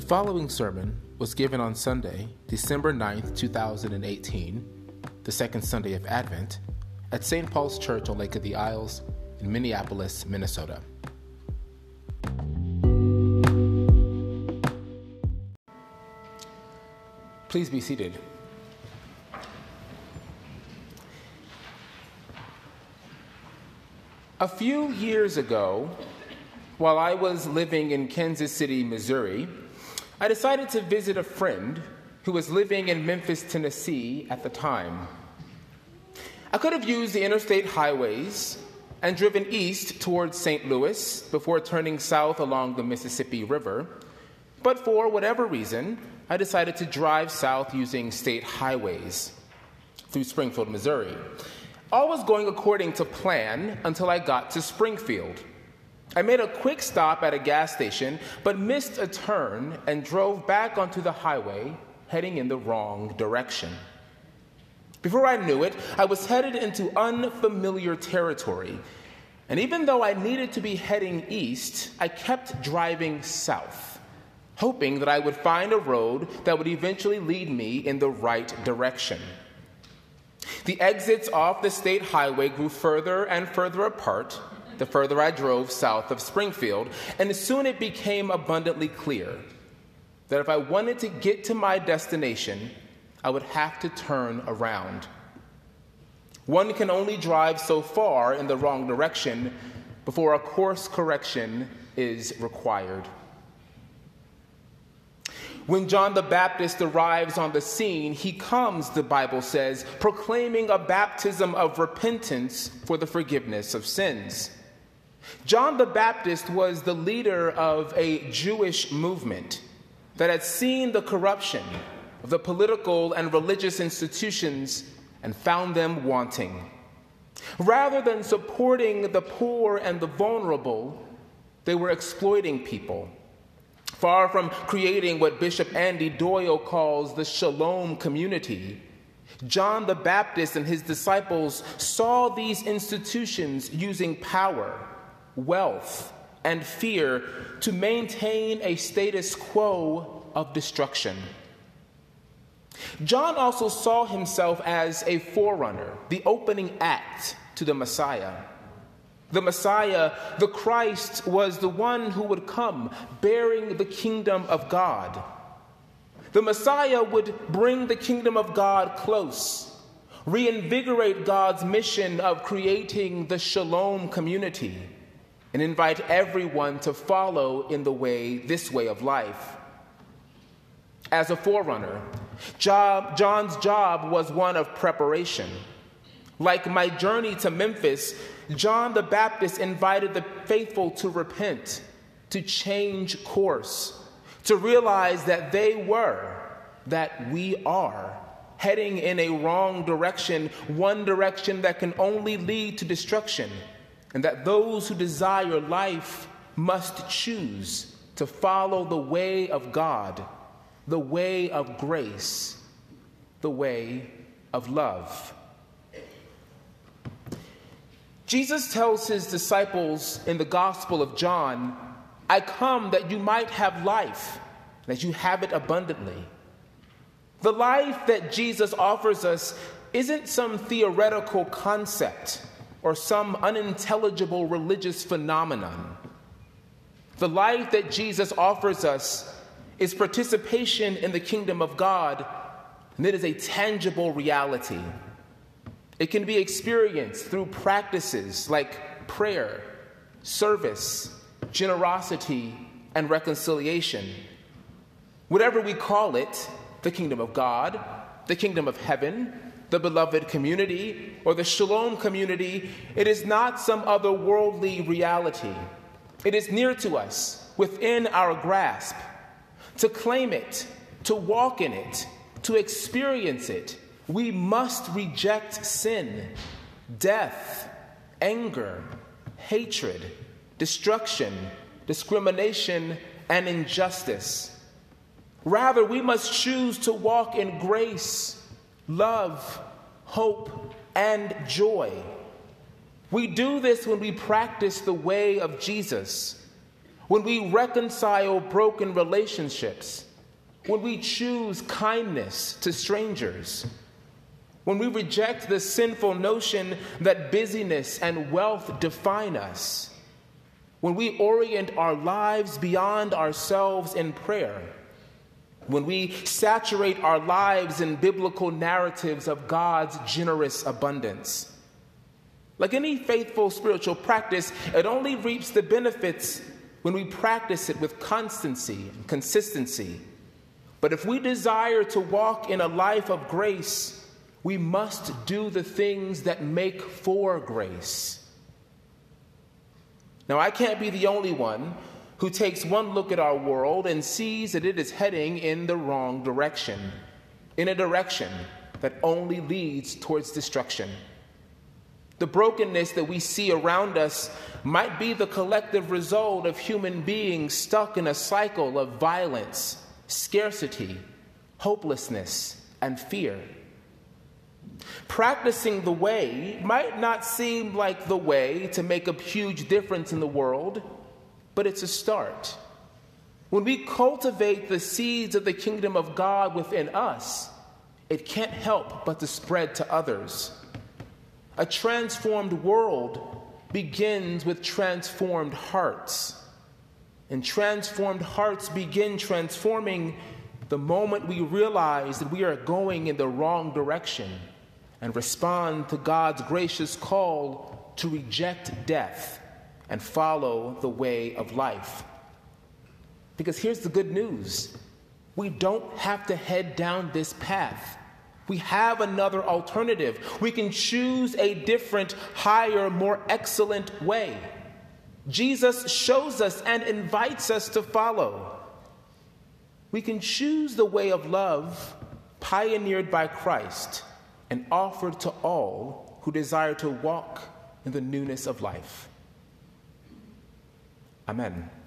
The following sermon was given on Sunday, December 9th, 2018, the second Sunday of Advent, at St. Paul's Church on Lake of the Isles in Minneapolis, Minnesota. Please be seated. A few years ago, while I was living in Kansas City, Missouri, I decided to visit a friend who was living in Memphis, Tennessee at the time. I could have used the interstate highways and driven east towards St. Louis before turning south along the Mississippi River, but for whatever reason, I decided to drive south using state highways through Springfield, Missouri. All was going according to plan until I got to Springfield. I made a quick stop at a gas station, but missed a turn and drove back onto the highway, heading in the wrong direction. Before I knew it, I was headed into unfamiliar territory. And even though I needed to be heading east, I kept driving south, hoping that I would find a road that would eventually lead me in the right direction. The exits off the state highway grew further and further apart the further I drove south of Springfield, and soon it became abundantly clear that if I wanted to get to my destination, I would have to turn around. One can only drive so far in the wrong direction before a course correction is required. When John the Baptist arrives on the scene, he comes, the Bible says, proclaiming a baptism of repentance for the forgiveness of sins. John the Baptist was the leader of a Jewish movement that had seen the corruption of the political and religious institutions and found them wanting. Rather than supporting the poor and the vulnerable, they were exploiting people. Far from creating what Bishop Andy Doyle calls the shalom community, John the Baptist and his disciples saw these institutions using power wealth, and fear to maintain a status quo of destruction. John also saw himself as a forerunner, the opening act to the Messiah. The Messiah, the Christ, was the one who would come bearing the kingdom of God. The Messiah would bring the kingdom of God close, reinvigorate God's mission of creating the shalom community and invite everyone to follow in the way, this way of life. As a forerunner, job, John's job was one of preparation. Like my journey to Memphis, John the Baptist invited the faithful to repent, to change course, to realize that they were, that we are, heading in a wrong direction, one direction that can only lead to destruction and that those who desire life must choose to follow the way of God, the way of grace, the way of love. Jesus tells his disciples in the Gospel of John, I come that you might have life, that you have it abundantly. The life that Jesus offers us isn't some theoretical concept or some unintelligible religious phenomenon. The life that Jesus offers us is participation in the kingdom of God, and it is a tangible reality. It can be experienced through practices like prayer, service, generosity, and reconciliation. Whatever we call it, the kingdom of God, the kingdom of heaven, the beloved community or the shalom community, it is not some other worldly reality. It is near to us, within our grasp. To claim it, to walk in it, to experience it, we must reject sin, death, anger, hatred, destruction, discrimination, and injustice. Rather, we must choose to walk in grace love, hope, and joy. We do this when we practice the way of Jesus, when we reconcile broken relationships, when we choose kindness to strangers, when we reject the sinful notion that busyness and wealth define us, when we orient our lives beyond ourselves in prayer, when we saturate our lives in biblical narratives of God's generous abundance. Like any faithful spiritual practice, it only reaps the benefits when we practice it with constancy and consistency. But if we desire to walk in a life of grace, we must do the things that make for grace. Now, I can't be the only one who takes one look at our world and sees that it is heading in the wrong direction, in a direction that only leads towards destruction. The brokenness that we see around us might be the collective result of human beings stuck in a cycle of violence, scarcity, hopelessness, and fear. Practicing the way might not seem like the way to make a huge difference in the world, but it's a start. When we cultivate the seeds of the kingdom of God within us, it can't help but to spread to others. A transformed world begins with transformed hearts. And transformed hearts begin transforming the moment we realize that we are going in the wrong direction and respond to God's gracious call to reject death and follow the way of life. Because here's the good news we don't have to head down this path. We have another alternative. We can choose a different, higher, more excellent way. Jesus shows us and invites us to follow. We can choose the way of love pioneered by Christ and offered to all who desire to walk in the newness of life. Amen.